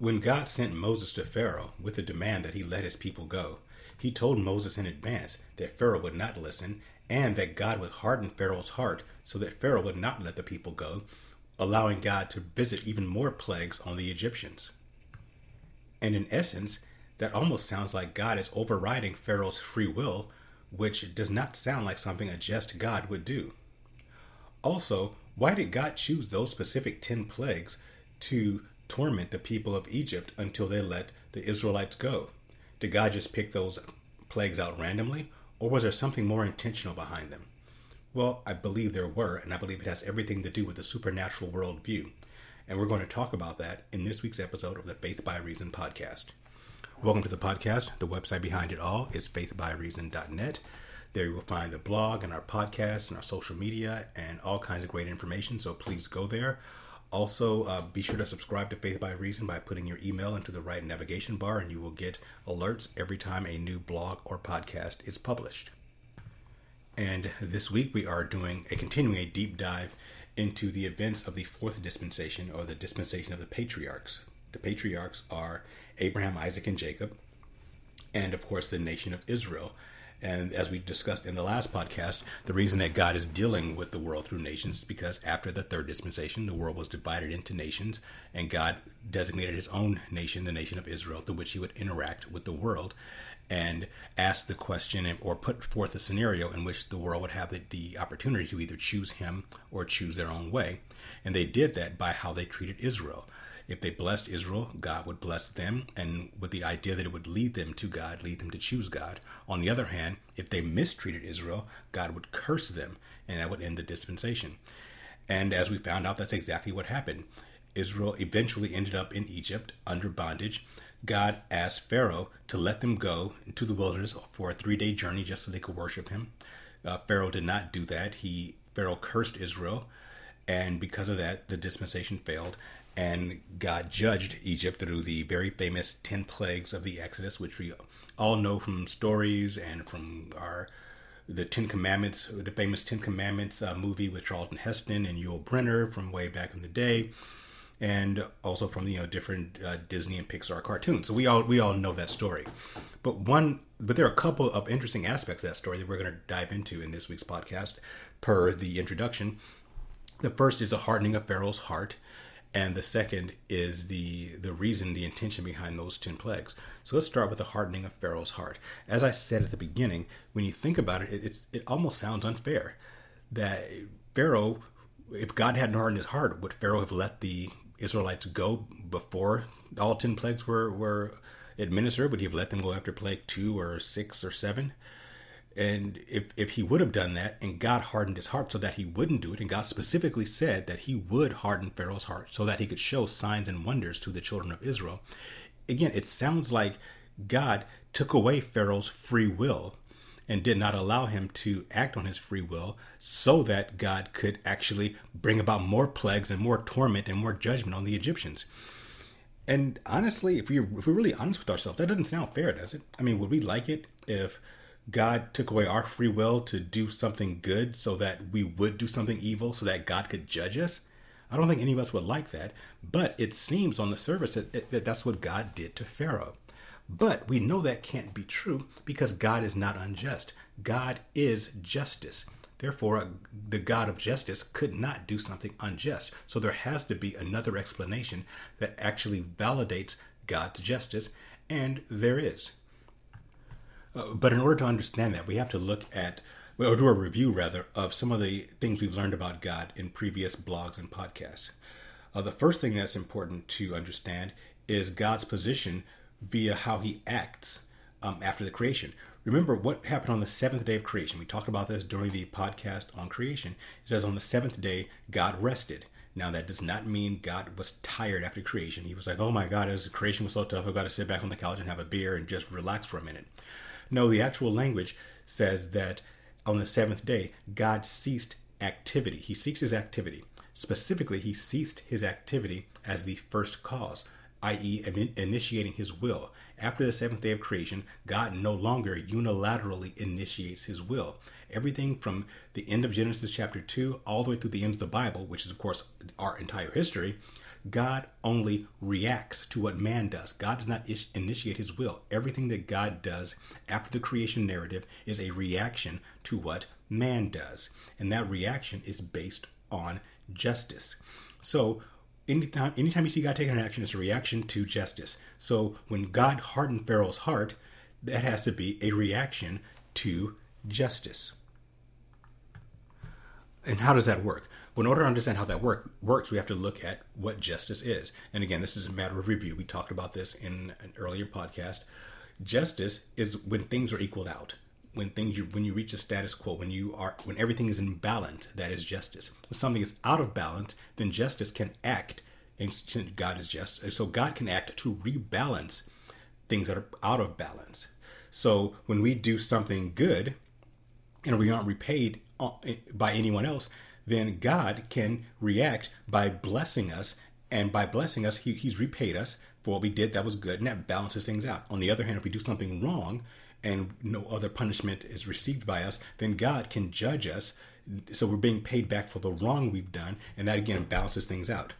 When God sent Moses to Pharaoh with the demand that he let his people go, he told Moses in advance that Pharaoh would not listen and that God would harden Pharaoh's heart so that Pharaoh would not let the people go, allowing God to visit even more plagues on the Egyptians. And in essence, that almost sounds like God is overriding Pharaoh's free will, which does not sound like something a just God would do. Also, why did God choose those specific 10 plagues to torment the people of Egypt until they let the Israelites go? Did God just pick those plagues out randomly, or was there something more intentional behind them? Well, I believe there were, and I believe it has everything to do with the supernatural worldview. And we're going to talk about that in this week's episode of the Faith by Reason podcast. Welcome to the podcast. The website behind it all is faithbyreason.net. There you will find the blog and our podcast and our social media and all kinds of great information. So please go there. Also, uh, be sure to subscribe to Faith by Reason by putting your email into the right navigation bar, and you will get alerts every time a new blog or podcast is published. And this week we are doing a continuing a deep dive into the events of the fourth dispensation or the dispensation of the patriarchs. The patriarchs are Abraham, Isaac, and Jacob, and of course the nation of Israel. And as we discussed in the last podcast, the reason that God is dealing with the world through nations is because after the third dispensation, the world was divided into nations, and God designated his own nation, the nation of Israel, through which he would interact with the world and ask the question or put forth a scenario in which the world would have the, the opportunity to either choose him or choose their own way. And they did that by how they treated Israel. If they blessed Israel, God would bless them, and with the idea that it would lead them to God, lead them to choose God. On the other hand, if they mistreated Israel, God would curse them, and that would end the dispensation. And as we found out, that's exactly what happened. Israel eventually ended up in Egypt under bondage. God asked Pharaoh to let them go into the wilderness for a three day journey just so they could worship him. Uh, Pharaoh did not do that. He Pharaoh cursed Israel, and because of that, the dispensation failed and God judged Egypt through the very famous 10 plagues of the Exodus, which we all know from stories and from our the Ten Commandments, the famous Ten Commandments uh, movie with Charlton Heston and Yul Brynner from way back in the day, and also from you know different uh, Disney and Pixar cartoons. So we all we all know that story. But one, but there are a couple of interesting aspects of that story that we're going to dive into in this week's podcast, per the introduction. The first is a hardening of Pharaoh's heart and the second is the the reason the intention behind those 10 plagues. So let's start with the hardening of pharaoh's heart. As i said at the beginning when you think about it, it it almost sounds unfair that pharaoh if god hadn't hardened his heart would pharaoh have let the israelites go before all 10 plagues were were administered? Would he have let them go after plague 2 or 6 or 7 and if, if he would have done that and God hardened his heart so that he wouldn't do it, and God specifically said that he would harden Pharaoh's heart so that he could show signs and wonders to the children of Israel, again, it sounds like God took away Pharaoh's free will and did not allow him to act on his free will so that God could actually bring about more plagues and more torment and more judgment on the Egyptians. And honestly, if we if we're really honest with ourselves, that doesn't sound fair, does it? I mean, would we like it if God took away our free will to do something good so that we would do something evil so that God could judge us. I don't think any of us would like that, but it seems on the surface that, that that's what God did to Pharaoh. But we know that can't be true because God is not unjust. God is justice. Therefore, uh, the God of justice could not do something unjust. So there has to be another explanation that actually validates God's justice, and there is. Uh, but in order to understand that, we have to look at, or do a review rather, of some of the things we've learned about God in previous blogs and podcasts. Uh, the first thing that's important to understand is God's position via how he acts um, after the creation. Remember what happened on the seventh day of creation. We talked about this during the podcast on creation. It says on the seventh day, God rested. Now, that does not mean God was tired after creation. He was like, oh my God, as creation was so tough, I've got to sit back on the couch and have a beer and just relax for a minute. No, the actual language says that on the seventh day, God ceased activity. He ceased his activity. Specifically, he ceased his activity as the first cause, i.e., initiating his will. After the seventh day of creation, God no longer unilaterally initiates his will. Everything from the end of Genesis chapter 2 all the way through the end of the Bible, which is, of course, our entire history, God only reacts to what man does. God does not ish- initiate his will. Everything that God does after the creation narrative is a reaction to what man does. And that reaction is based on justice. So anytime anytime you see God taking an action, it's a reaction to justice. So when God hardened Pharaoh's heart, that has to be a reaction to justice. And how does that work? Well, in order to understand how that work, works, we have to look at what justice is. And again, this is a matter of review. We talked about this in an earlier podcast. Justice is when things are equaled out. When things you when you reach a status quo, when you are when everything is in balance, that is justice. When something is out of balance, then justice can act, and God is just. So God can act to rebalance things that are out of balance. So when we do something good, and we aren't repaid uh, by anyone else, then God can react by blessing us. And by blessing us, he, He's repaid us for what we did that was good, and that balances things out. On the other hand, if we do something wrong and no other punishment is received by us, then God can judge us. So we're being paid back for the wrong we've done, and that again balances things out.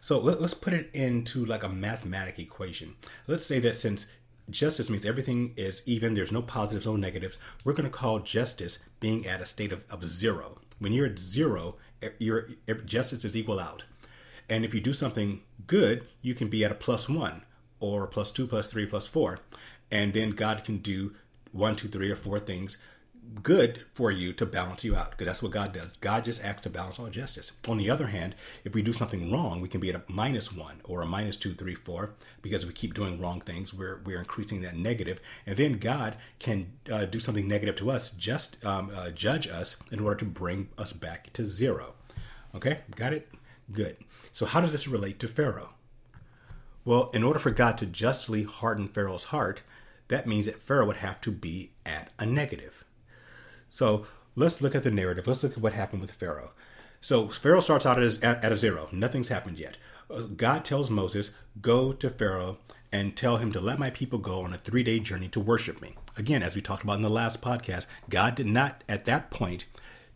So let, us put it into like a mathematic equation. Let's say that since justice means everything is even, there's no positives, no negatives, we're going to call justice being at a state of, of zero. When you're at zero, your justice is equal out. And if you do something good, you can be at a plus one or plus two, plus three, plus four. And then God can do one, two, three, or four things good for you to balance you out because that's what God does. God just acts to balance all justice. On the other hand, if we do something wrong, we can be at a minus one or a minus two, three, four because we keep doing wrong things, we're we're increasing that negative, and then God can uh, do something negative to us, just um, uh, judge us in order to bring us back to zero. Okay, got it? Good. So how does this relate to Pharaoh? Well, in order for God to justly harden Pharaoh's heart, that means that Pharaoh would have to be at a negative. So let's look at the narrative. Let's look at what happened with Pharaoh. So Pharaoh starts out at, at a zero. Nothing's happened yet. Uh, God tells Moses, Go to Pharaoh and tell him to let my people go on a three day journey to worship me. Again, as we talked about in the last podcast, God did not at that point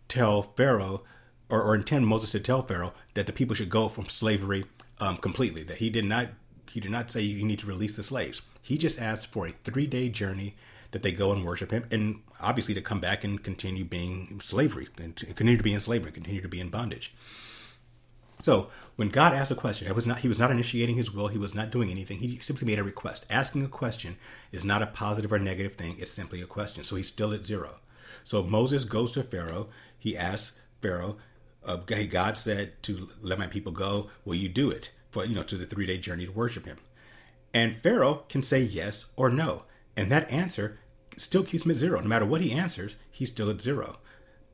tell Pharaoh or, or intend Moses to tell Pharaoh that the people should go from slavery um, completely. That he did not he did not say you need to release the slaves. He just asked for a three day journey that they go and worship him, and obviously to come back and continue being slavery, and continue to be in slavery, continue to be in bondage. So when God asked a question, was not he was not initiating his will, he was not doing anything. He simply made a request. Asking a question is not a positive or negative thing, it's simply a question. So he's still at zero. So Moses goes to Pharaoh, he asks Pharaoh, uh, God said to let my people go, will you do it? For you know, to the three day journey to worship him. And Pharaoh can say yes or no. And that answer still keeps him at zero. No matter what he answers, he's still at zero.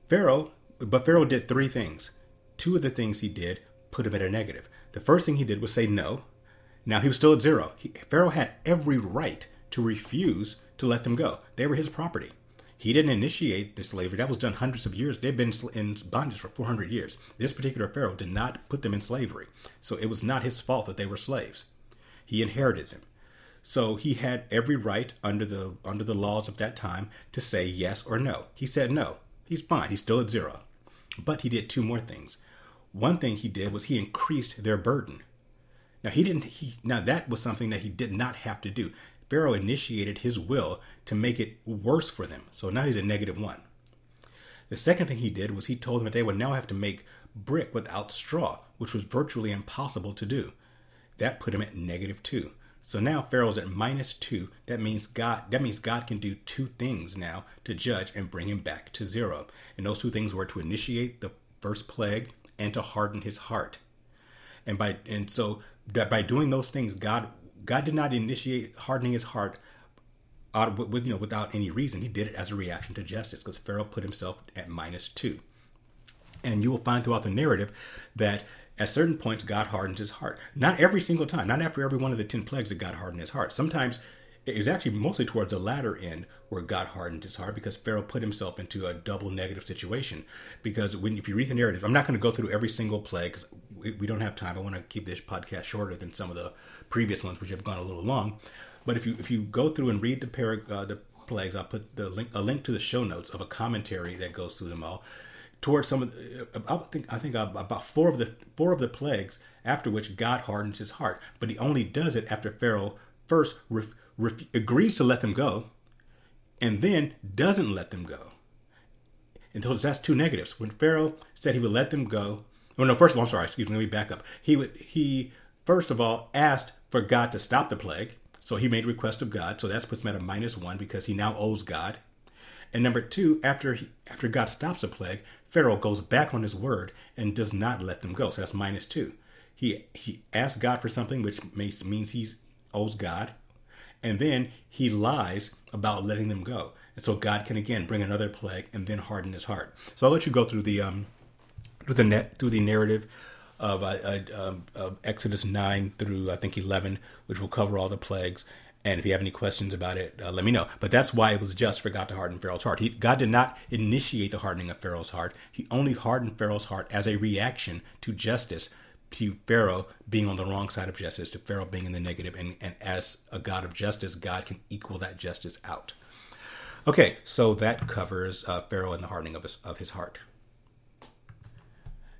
Pharaoh, but Pharaoh did three things. Two of the things he did put him at a negative. The first thing he did was say no. Now he was still at zero. He, Pharaoh had every right to refuse to let them go. They were his property. He didn't initiate the slavery. That was done hundreds of years. They've been in bondage for 400 years. This particular Pharaoh did not put them in slavery. So it was not his fault that they were slaves. He inherited them. So he had every right under the under the laws of that time to say yes or no. He said no. He's fine. He's still at zero. But he did two more things. One thing he did was he increased their burden. Now he didn't he now that was something that he did not have to do. Pharaoh initiated his will to make it worse for them. So now he's a negative one. The second thing he did was he told them that they would now have to make brick without straw, which was virtually impossible to do. That put him at negative two. So now Pharaoh's at minus two. That means God that means God can do two things now to judge and bring him back to zero. And those two things were to initiate the first plague and to harden his heart. And by and so that by doing those things, God God did not initiate hardening his heart out with, with you know without any reason. He did it as a reaction to justice because Pharaoh put himself at minus two. And you will find throughout the narrative that at certain points, God hardens his heart. Not every single time, not after every one of the 10 plagues that God hardened his heart. Sometimes it was actually mostly towards the latter end where God hardened his heart because Pharaoh put himself into a double negative situation. Because when if you read the narrative, I'm not going to go through every single plague because we, we, don't have time. I want to keep this podcast shorter than some of the previous ones, which have gone a little long. But if you if you go through and read the parag- uh, the plagues, I'll put the link a link to the show notes of a commentary that goes through them all towards some of the, I think I think about four of the four of the plagues after which God hardens his heart, but he only does it after Pharaoh first agrees to let them go, and then doesn't let them go. And that's two negatives. When Pharaoh said he would let them go, oh no, first of all, I'm sorry, excuse me, let me back up. He would he first of all asked for God to stop the plague, so he made request of God, so that puts him at a minus one because he now owes God. And number two, after he, after God stops the plague, Pharaoh goes back on his word and does not let them go. So that's minus two. He he asks God for something, which makes, means he owes God, and then he lies about letting them go. And so God can again bring another plague and then harden his heart. So I'll let you go through the um through the net through the narrative of, uh, uh, of Exodus nine through I think eleven, which will cover all the plagues. And if you have any questions about it, uh, let me know. But that's why it was just for God to harden Pharaoh's heart. He, God did not initiate the hardening of Pharaoh's heart. He only hardened Pharaoh's heart as a reaction to justice, to Pharaoh being on the wrong side of justice, to Pharaoh being in the negative. And, and as a God of justice, God can equal that justice out. Okay, so that covers uh, Pharaoh and the hardening of his, of his heart.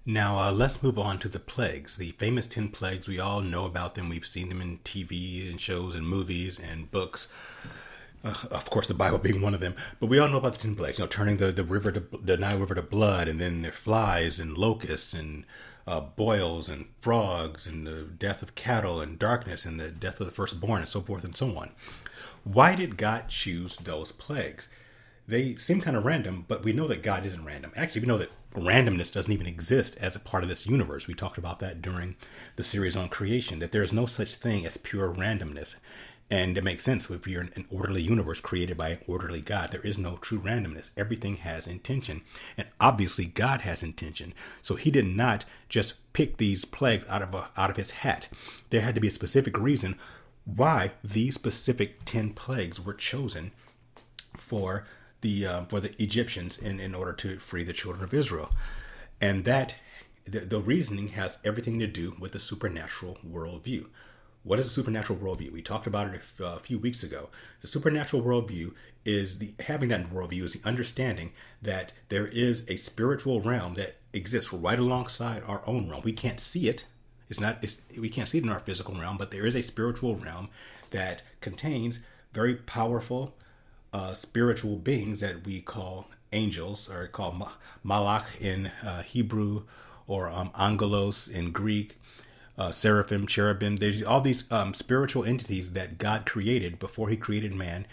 Now, uh, let's move on to the plagues. The famous 10 plagues, we all know about them. We've seen them in TV and shows and movies and books. Uh, of course, the Bible being one of them. But we all know about the 10 plagues, you know, turning the, the river to the Nile River to blood, and then there flies and locusts and uh, boils and frogs and the death of cattle and darkness and the death of the firstborn and so forth and so on. Why did God choose those plagues? They seem kind of random, but we know that God isn't random. Actually, we know that randomness doesn't even exist as a part of this universe. We talked about that during the series on creation, that there is no such thing as pure randomness. And it makes sense if you're an orderly universe created by an orderly God. There is no true randomness. Everything has intention. And obviously, God has intention. So he did not just pick these plagues out of, a, out of his hat. There had to be a specific reason why these specific 10 plagues were chosen for the uh, for the Egyptians in, in order to free the children of Israel. And that the, the reasoning has everything to do with the supernatural worldview. What is a supernatural worldview? We talked about it a, a few weeks ago. The supernatural worldview is the having that worldview is the understanding that there is a spiritual realm that exists right alongside our own realm. We can't see it. It's not. It's, we can't see it in our physical realm, but there is a spiritual realm that contains very powerful uh, spiritual beings that we call angels, or called malach in uh, Hebrew, or um, angelos in Greek, uh, seraphim, cherubim. There's all these um, spiritual entities that God created before He created man.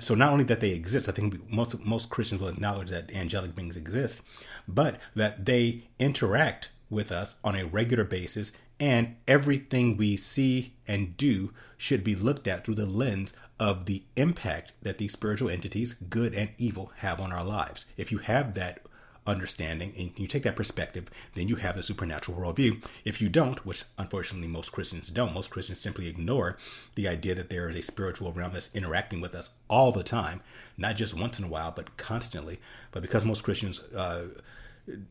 So not only that they exist, I think most most Christians will acknowledge that angelic beings exist, but that they interact with us on a regular basis, and everything we see and do should be looked at through the lens of the impact that these spiritual entities, good and evil, have on our lives. If you have that understanding and you take that perspective, then you have the supernatural worldview. If you don't, which unfortunately most Christians don't, most Christians simply ignore the idea that there is a spiritual realm that's interacting with us all the time, not just once in a while, but constantly. But because most Christians uh,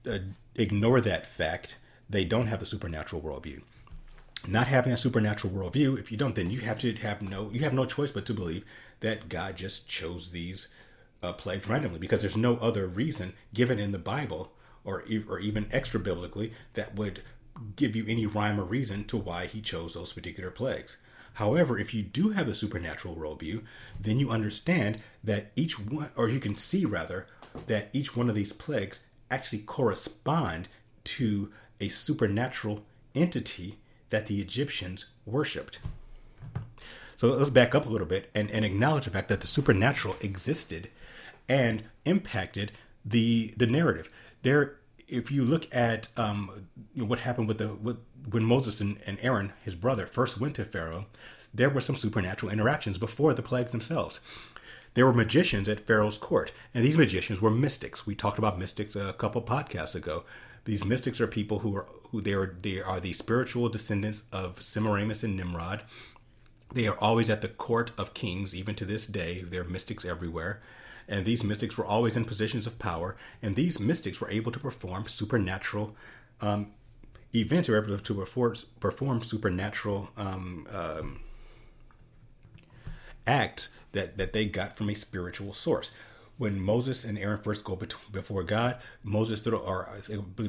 uh, ignore that fact, they don't have the supernatural worldview not having a supernatural worldview, if you don't, then you have to have no you have no choice but to believe that God just chose these uh, plagues randomly because there's no other reason given in the Bible or or even extra biblically that would give you any rhyme or reason to why he chose those particular plagues. However, if you do have the supernatural worldview, then you understand that each one, or you can see rather, that each one of these plagues actually correspond to a supernatural entity that the Egyptians worshipped. So let's back up a little bit and, and acknowledge the fact that the supernatural existed and impacted the the narrative. There, if you look at um, what happened with the with, when Moses and, and Aaron, his brother, first went to Pharaoh, there were some supernatural interactions before the plagues themselves. There were magicians at Pharaoh's court, and these magicians were mystics. We talked about mystics a couple podcasts ago. These mystics are people who are who they are they are the spiritual descendants of Semiramis and Nimrod. They are always at the court of kings, even to this day. There are mystics everywhere. And these mystics were always in positions of power. And these mystics were able to perform supernatural um, events, were able to perform, perform supernatural um, um, acts that, that they got from a spiritual source. When Moses and Aaron first go before God, Moses throw, or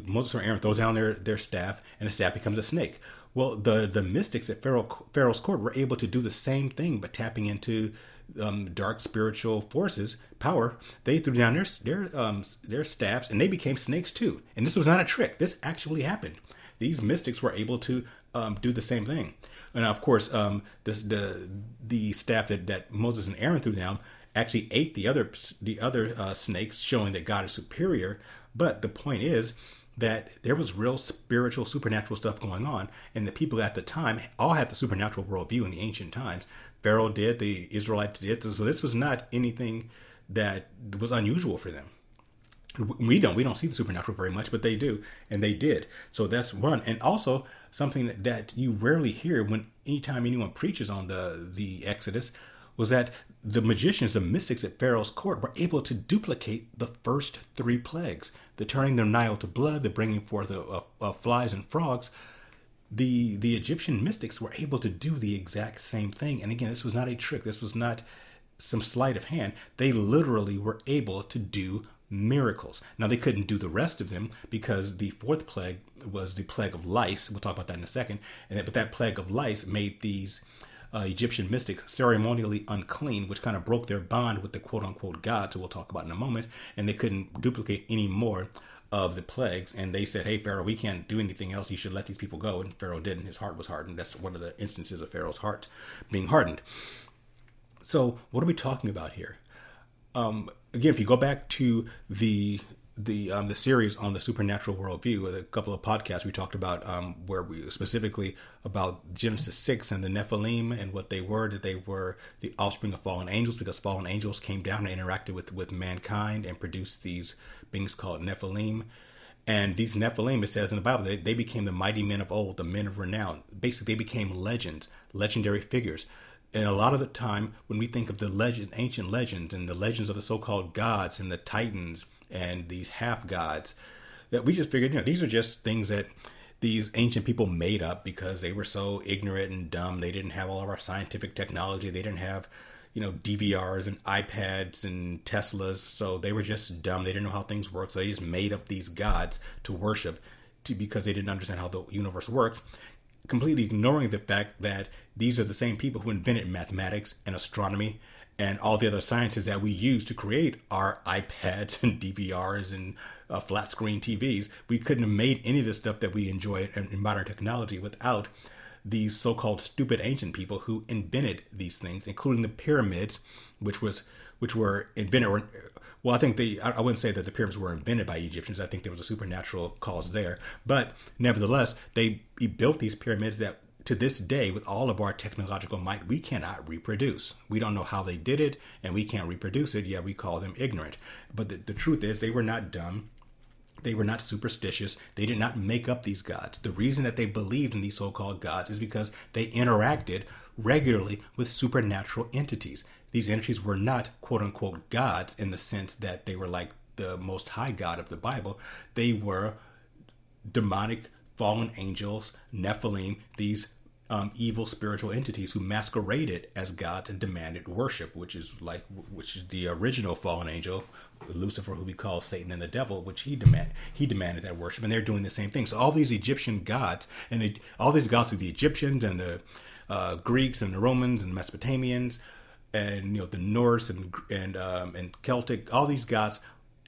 Moses or Aaron throws down their, their staff, and the staff becomes a snake. Well, the the mystics at Pharaoh, Pharaoh's court were able to do the same thing, but tapping into um, dark spiritual forces, power. They threw down their their um, their staffs, and they became snakes too. And this was not a trick. This actually happened. These mystics were able to um, do the same thing. And of course, um, this, the the staff that, that Moses and Aaron threw down actually ate the other the other uh, snakes, showing that God is superior. But the point is that there was real spiritual, supernatural stuff going on, and the people at the time all had the supernatural worldview in the ancient times. Pharaoh did, the Israelites did, so this was not anything that was unusual for them. We don't we don't see the supernatural very much, but they do, and they did. So that's one, and also something that you rarely hear when anytime anyone preaches on the the Exodus was that the magicians, the mystics at Pharaoh's court, were able to duplicate the first three plagues the turning the Nile to blood, the bringing forth of, of flies and frogs. The, the Egyptian mystics were able to do the exact same thing. And again, this was not a trick, this was not some sleight of hand. They literally were able to do miracles. Now, they couldn't do the rest of them because the fourth plague was the plague of lice. We'll talk about that in a second. And but that plague of lice made these uh, Egyptian mystics ceremonially unclean, which kind of broke their bond with the quote unquote gods, who we'll talk about in a moment, and they couldn't duplicate any more of the plagues. And they said, Hey, Pharaoh, we can't do anything else. You should let these people go. And Pharaoh didn't. His heart was hardened. That's one of the instances of Pharaoh's heart being hardened. So, what are we talking about here? Um, again, if you go back to the the um, the series on the supernatural worldview with a couple of podcasts we talked about um, where we specifically about Genesis six and the Nephilim and what they were that they were the offspring of fallen angels because fallen angels came down and interacted with with mankind and produced these beings called Nephilim. And these Nephilim, it says in the Bible, they, they became the mighty men of old, the men of renown. Basically, they became legends, legendary figures. And a lot of the time, when we think of the legend, ancient legends and the legends of the so-called gods and the titans and these half gods that we just figured, you know, these are just things that these ancient people made up because they were so ignorant and dumb. They didn't have all of our scientific technology. They didn't have, you know, DVRs and iPads and Teslas. So they were just dumb. They didn't know how things worked. So they just made up these gods to worship to, because they didn't understand how the universe worked, completely ignoring the fact that these are the same people who invented mathematics and astronomy and all the other sciences that we use to create our iPads and DVRs and uh, flat screen TVs. We couldn't have made any of the stuff that we enjoy in, in modern technology without these so-called stupid ancient people who invented these things, including the pyramids, which was which were invented. Or, well, I think they. I wouldn't say that the pyramids were invented by Egyptians. I think there was a supernatural cause there, but nevertheless, they built these pyramids that to this day, with all of our technological might, we cannot reproduce. We don't know how they did it, and we can't reproduce it, yet we call them ignorant. But the, the truth is, they were not dumb. They were not superstitious. They did not make up these gods. The reason that they believed in these so called gods is because they interacted regularly with supernatural entities. These entities were not quote unquote gods in the sense that they were like the most high God of the Bible. They were demonic fallen angels, Nephilim, these um, evil spiritual entities who masqueraded as gods and demanded worship, which is like which is the original fallen angel, Lucifer, who we call Satan and the devil, which he demand he demanded that worship, and they're doing the same thing. So all these Egyptian gods and they, all these gods of the Egyptians and the uh, Greeks and the Romans and the Mesopotamians and you know the Norse and and um, and Celtic, all these gods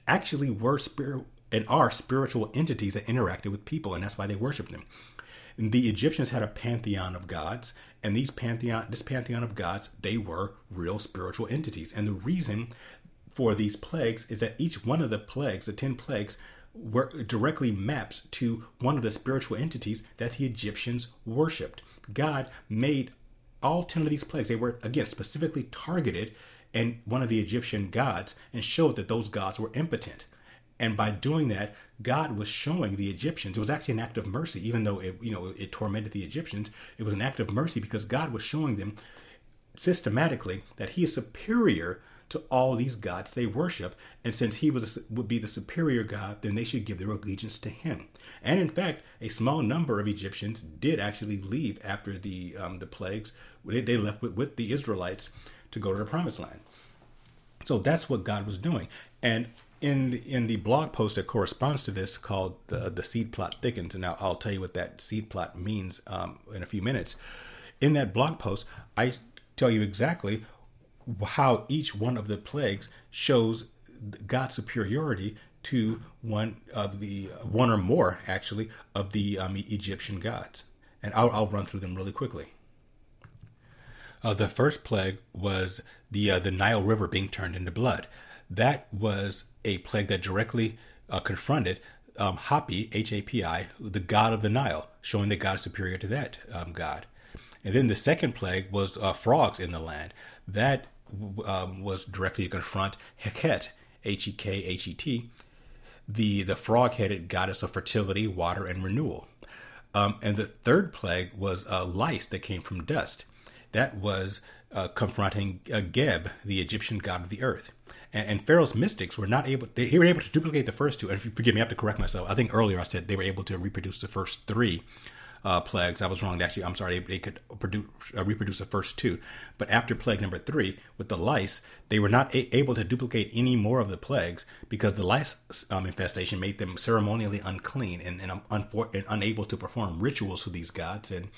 actually were spirit and are spiritual entities that interacted with people, and that's why they worshiped them the Egyptians had a pantheon of gods, and these pantheon, this pantheon of gods, they were real spiritual entities. And the reason for these plagues is that each one of the plagues, the ten plagues, were directly maps to one of the spiritual entities that the Egyptians worshipped. God made all 10 of these plagues. They were, again, specifically targeted and one of the Egyptian gods and showed that those gods were impotent. And by doing that, God was showing the Egyptians. It was actually an act of mercy, even though it, you know, it tormented the Egyptians. It was an act of mercy because God was showing them systematically that He is superior to all these gods they worship. And since He was would be the superior God, then they should give their allegiance to Him. And in fact, a small number of Egyptians did actually leave after the um, the plagues. They, they left with, with the Israelites to go to the Promised Land. So that's what God was doing. And in the, in the blog post that corresponds to this called the, the seed plot thickens and now i'll tell you what that seed plot means um, in a few minutes. In that blog post i tell you exactly how each one of the plagues shows god's superiority to one of the one or more actually of the um, egyptian gods. And I'll, I'll, run through them really quickly. Uh, the first plague was the uh, the nile river being turned into blood that was a plague that directly uh, confronted um, Hapi, H A P I, the god of the Nile, showing that God is superior to that um, god. And then the second plague was uh, frogs in the land. That um, was directly to confront Heket, H E K H E T, the, the frog headed goddess of fertility, water, and renewal. Um, and the third plague was uh, lice that came from dust. That was uh, confronting uh, Geb, the Egyptian god of the earth and, and Pharaoh's mystics were not able. They, they were able to duplicate the first two. And forgive me, I have to correct myself. I think earlier I said they were able to reproduce the first three uh, plagues. I was wrong. Actually, I'm sorry. They, could produce, uh, reproduce the first two, but after plague number three with the lice, they were not a- able to duplicate any more of the plagues because the lice um, infestation made them ceremonially unclean and, and, um, and unable to perform rituals to these gods and.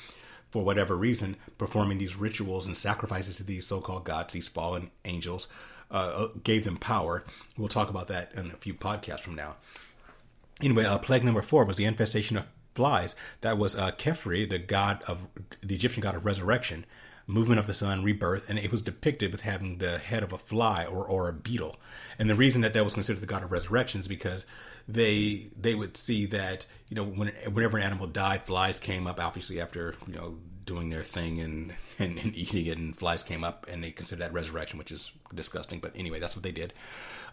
For whatever reason, performing these rituals and sacrifices to these so-called gods, these fallen angels, uh, gave them power. We'll talk about that in a few podcasts from now. Anyway, uh, plague number four was the infestation of flies. That was uh, Khepri, the god of the Egyptian god of resurrection, movement of the sun, rebirth, and it was depicted with having the head of a fly or, or a beetle. And the reason that that was considered the god of resurrection is because they they would see that you know when whenever an animal died, flies came up. Obviously, after you know doing their thing and, and, and, eating it, and flies came up, and they considered that resurrection, which is disgusting. But anyway, that's what they did.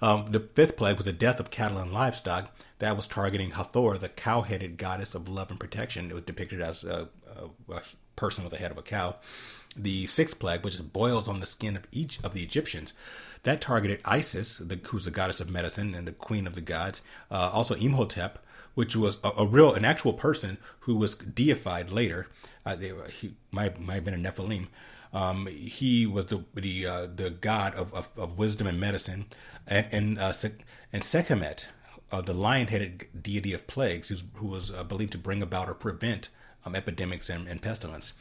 Um, the fifth plague was the death of cattle and livestock. That was targeting Hathor, the cow-headed goddess of love and protection. It was depicted as a, a, a person with the head of a cow. The sixth plague, which boils on the skin of each of the Egyptians, that targeted Isis, the, who's the goddess of medicine and the queen of the gods. Uh, also Imhotep, which was a, a, real, an actual person who was deified later. Uh, they, he might might have been a Nephilim. Um, he was the the uh, the god of, of, of, wisdom and medicine, and and, uh, and Sekhmet, uh, the lion-headed deity of plagues, who was uh, believed to bring about or prevent um, epidemics and, and pestilence.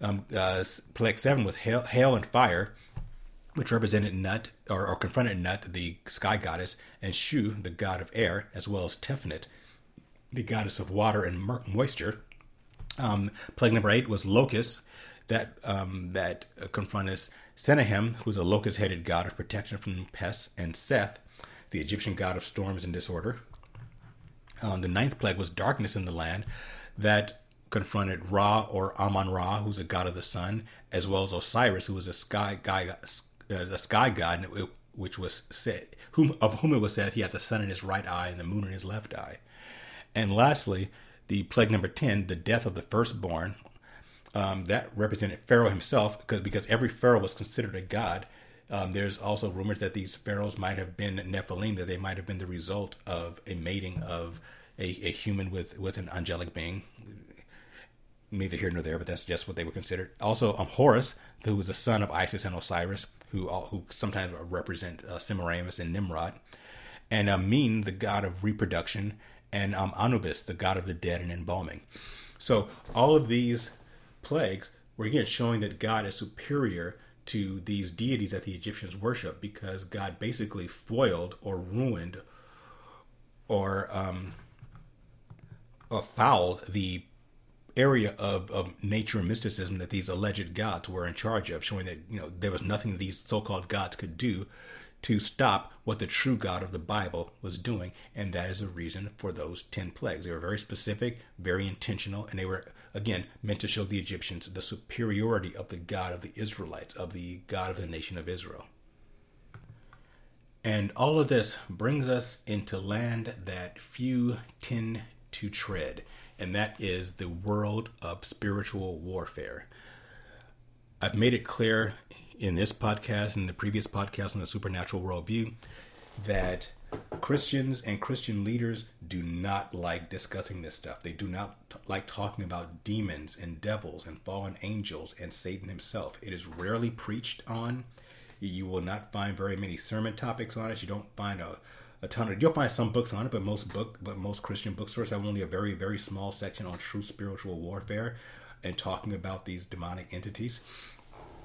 Um, uh, plague seven was hail, hail and fire, which represented Nut or, or, confronted Nut, the sky goddess, and Shu, the god of air, as well as Tefnut, the goddess of water and moisture. Um, plague number eight was locusts that um, that confronted Senahem, who's a locust-headed god of protection from pests, and Seth, the Egyptian god of storms and disorder. Um, the ninth plague was darkness in the land that confronted Ra or Amon Ra, who's a god of the sun, as well as Osiris, who was a sky guy, a sky god, which was said, whom of whom it was said he had the sun in his right eye and the moon in his left eye. And lastly, the plague number 10, the death of the firstborn, um, that represented Pharaoh himself, because, because every Pharaoh was considered a god. Um, there's also rumors that these pharaohs might have been Nephilim, that they might have been the result of a mating of a, a human with, with an angelic being. Neither here nor there, but that's just what they were considered. Also, um, Horus, who was the son of Isis and Osiris, who who sometimes represent uh, Semiramis and Nimrod, and Amin, the god of reproduction, and um, Anubis, the god of the dead and embalming. So all of these plagues were again showing that God is superior to these deities that the Egyptians worship because God basically foiled or ruined or um, or fouled the area of, of nature and mysticism that these alleged gods were in charge of, showing that you know there was nothing these so-called gods could do to stop what the true God of the Bible was doing. And that is the reason for those 10 plagues. They were very specific, very intentional, and they were, again, meant to show the Egyptians the superiority of the God of the Israelites, of the God of the nation of Israel. And all of this brings us into land that few tend to tread, and that is the world of spiritual warfare. I've made it clear in this podcast and the previous podcast on the supernatural worldview that Christians and Christian leaders do not like discussing this stuff. They do not t- like talking about demons and devils and fallen angels and Satan himself. It is rarely preached on. You will not find very many sermon topics on it. You don't find a, a ton of. You'll find some books on it, but most book, but most Christian bookstores have only a very very small section on true spiritual warfare and talking about these demonic entities.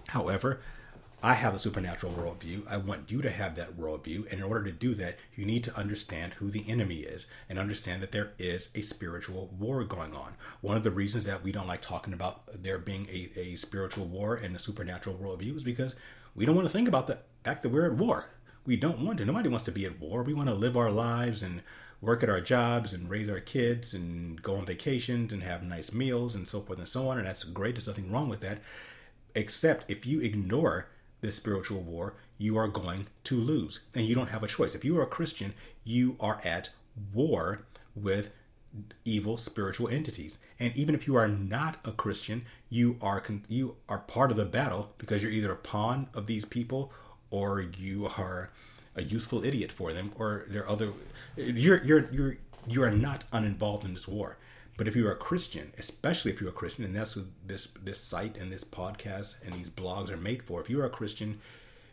However, I have a supernatural worldview. I want you to have that worldview. And in order to do that, you need to understand who the enemy is and understand that there is a spiritual war going on. One of the reasons that we don't like talking about there being a, a spiritual war and a supernatural worldview is because we don't want to think about the fact that we're at war. We don't want to. Nobody wants to be at war. We want to live our lives and work at our jobs and raise our kids and go on vacations and have nice meals and so forth and so on. And that's great. There's nothing wrong with that. Except if you ignore this spiritual war, you are going to lose. And you don't have a choice. If you are a Christian, you are at war with evil spiritual entities. And even if you are not a Christian, you are you are part of the battle because you're either a pawn of these people or you are a useful idiot for them or there are other you're you're you're you are not uninvolved in this war. But if you're a Christian, especially if you're a Christian, and that's what this this site and this podcast and these blogs are made for, if you're a Christian,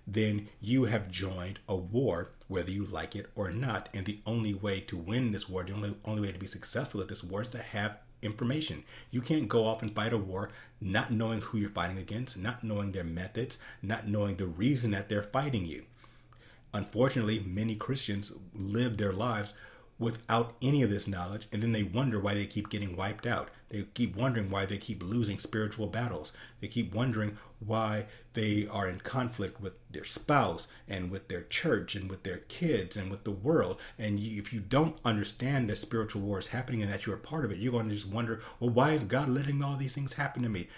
then you have joined a war, whether you like it or not. And the only way to win this war, the only only way to be successful at this war is to have information. You can't go off and fight a war not knowing who you're fighting against, not knowing their methods, not knowing the reason that they're fighting you. Unfortunately, many Christians live their lives without any of this knowledge, and then they wonder why they keep getting wiped out. They keep wondering why they keep losing spiritual battles. They keep wondering why they are in conflict with their spouse and with their church and with their kids and with the world. And if you don't understand that spiritual war is happening and that you're a part of it, you're going to just wonder, well, why is God letting all these things happen to me?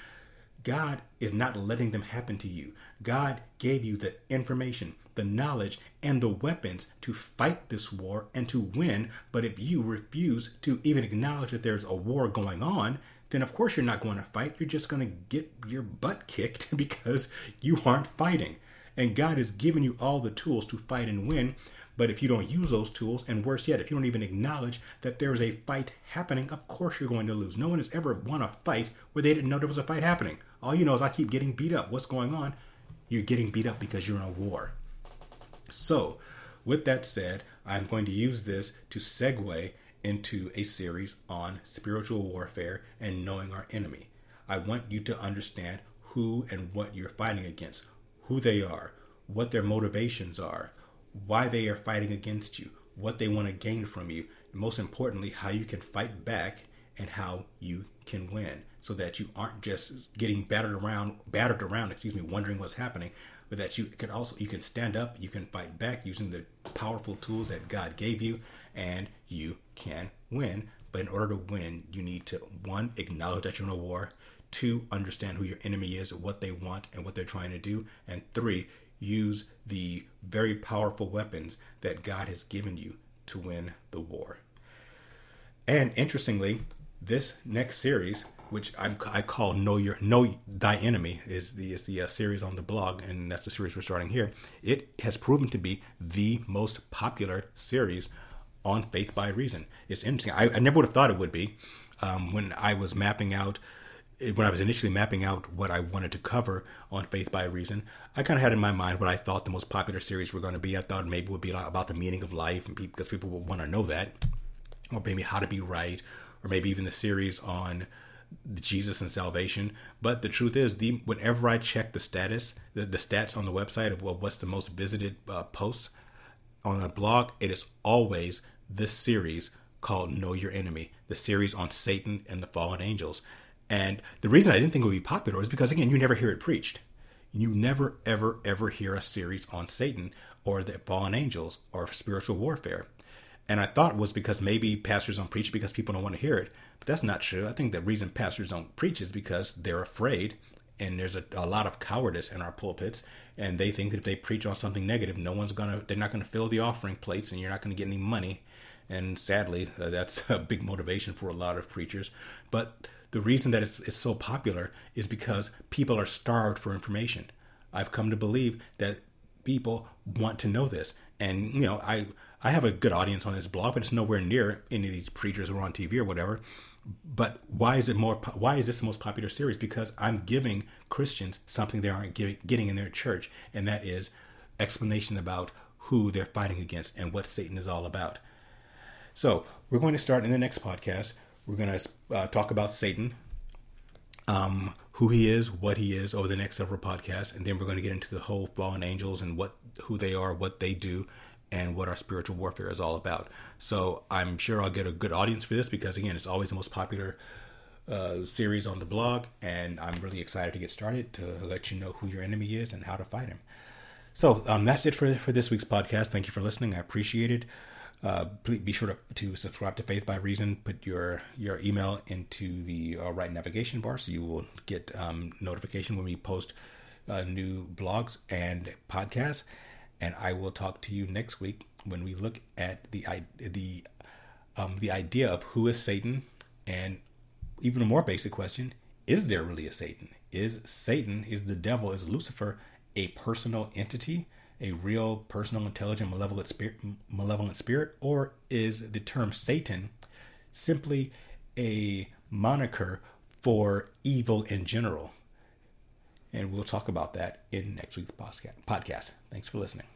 God is not letting them happen to you. God gave you the information, the knowledge, and the weapons to fight this war and to win. But if you refuse to even acknowledge that there's a war going on, then of course you're not going to fight. You're just going to get your butt kicked because you aren't fighting. And God has given you all the tools to fight and win. But if you don't use those tools, and worse yet, if you don't even acknowledge that there is a fight happening, of course you're going to lose. No one has ever won a fight where they didn't know there was a fight happening. All you know is I keep getting beat up. What's going on? You're getting beat up because you're in a war. So, with that said, I'm going to use this to segue into a series on spiritual warfare and knowing our enemy. I want you to understand who and what you're fighting against, who they are, what their motivations are, why they are fighting against you, what they want to gain from you, most importantly, how you can fight back and how you can win so that you aren't just getting battered around battered around excuse me wondering what's happening but that you can also you can stand up you can fight back using the powerful tools that god gave you and you can win. But in order to win you need to one acknowledge that you're in a war two understand who your enemy is what they want and what they're trying to do and three use the very powerful weapons that God has given you to win the war. And interestingly, this next series, which I'm, i call "Know Your Know Thy Enemy," is the is the uh, series on the blog, and that's the series we're starting here. It has proven to be the most popular series on Faith by Reason. It's interesting. I, I never would have thought it would be um, when I was mapping out when I was initially mapping out what I wanted to cover on Faith by Reason, I kind of had in my mind what I thought the most popular series were going to be. I thought maybe it would be about the meaning of life, and because people would want to know that, or maybe how to be right, or maybe even the series on Jesus and salvation. But the truth is, the whenever I check the status, the, the stats on the website of well, what's the most visited uh, posts on a blog, it is always this series called Know Your Enemy, the series on Satan and the fallen angels. And the reason I didn't think it would be popular is because, again, you never hear it preached. You never, ever, ever hear a series on Satan or the fallen angels or spiritual warfare. And I thought it was because maybe pastors don't preach because people don't want to hear it. But that's not true. I think the reason pastors don't preach is because they're afraid and there's a, a lot of cowardice in our pulpits and they think that if they preach on something negative no one's gonna they're not gonna fill the offering plates and you're not gonna get any money and sadly uh, that's a big motivation for a lot of preachers but the reason that it's, it's so popular is because people are starved for information. I've come to believe that people want to know this. And you know, I I have a good audience on this blog, but it's nowhere near any of these preachers who are on TV or whatever. But why is it more? Why is this the most popular series? Because I'm giving Christians something they aren't getting in their church, and that is explanation about who they're fighting against and what Satan is all about. So we're going to start in the next podcast. We're going to uh, talk about Satan, um, who he is, what he is, over the next several podcasts, and then we're going to get into the whole fallen angels and what who they are, what they do, and what our spiritual warfare is all about. So I'm sure I'll get a good audience for this because again, it's always the most popular uh, series on the blog, and I'm really excited to get started to let you know who your enemy is and how to fight him. So um, that's it for for this week's podcast. Thank you for listening. I appreciate it. Uh, please be sure to, to subscribe to Faith by Reason. Put your your email into the uh, right navigation bar so you will get um, notification when we post uh, new blogs and podcasts. And I will talk to you next week when we look at the the um, the idea of who is Satan, and even a more basic question: Is there really a Satan? Is Satan is the devil? Is Lucifer a personal entity? A real personal, intelligent, malevolent spirit, malevolent spirit, or is the term Satan simply a moniker for evil in general? And we'll talk about that in next week's podcast. Thanks for listening.